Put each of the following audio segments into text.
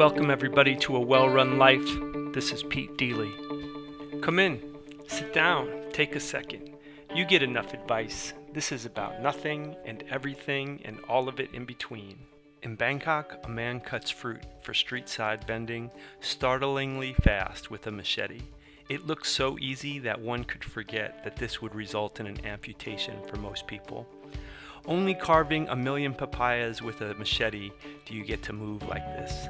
Welcome, everybody, to A Well Run Life. This is Pete Deely. Come in, sit down, take a second. You get enough advice. This is about nothing and everything and all of it in between. In Bangkok, a man cuts fruit for street side vending startlingly fast with a machete. It looks so easy that one could forget that this would result in an amputation for most people. Only carving a million papayas with a machete do you get to move like this.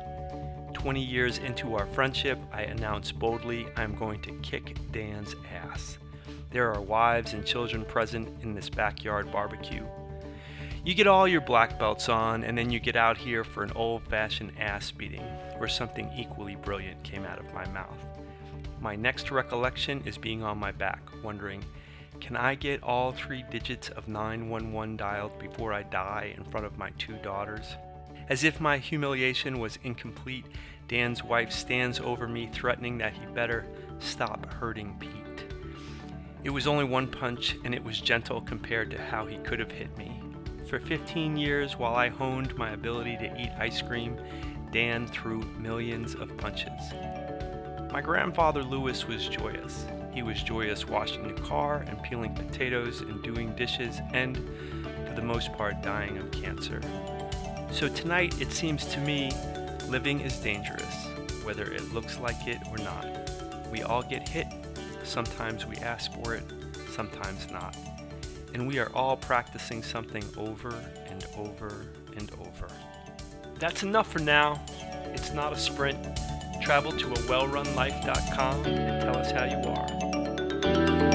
20 years into our friendship, I announce boldly I'm going to kick Dan's ass. There are wives and children present in this backyard barbecue. You get all your black belts on, and then you get out here for an old fashioned ass beating, where something equally brilliant came out of my mouth. My next recollection is being on my back, wondering, can I get all three digits of 911 dialed before I die in front of my two daughters? As if my humiliation was incomplete, Dan's wife stands over me, threatening that he better stop hurting Pete. It was only one punch, and it was gentle compared to how he could have hit me. For 15 years, while I honed my ability to eat ice cream, Dan threw millions of punches. My grandfather Lewis was joyous. He was joyous washing the car and peeling potatoes and doing dishes and, for the most part, dying of cancer. So tonight, it seems to me, living is dangerous, whether it looks like it or not. We all get hit. Sometimes we ask for it, sometimes not and we are all practicing something over and over and over. That's enough for now. It's not a sprint. Travel to a wellrunlife.com and tell us how you are.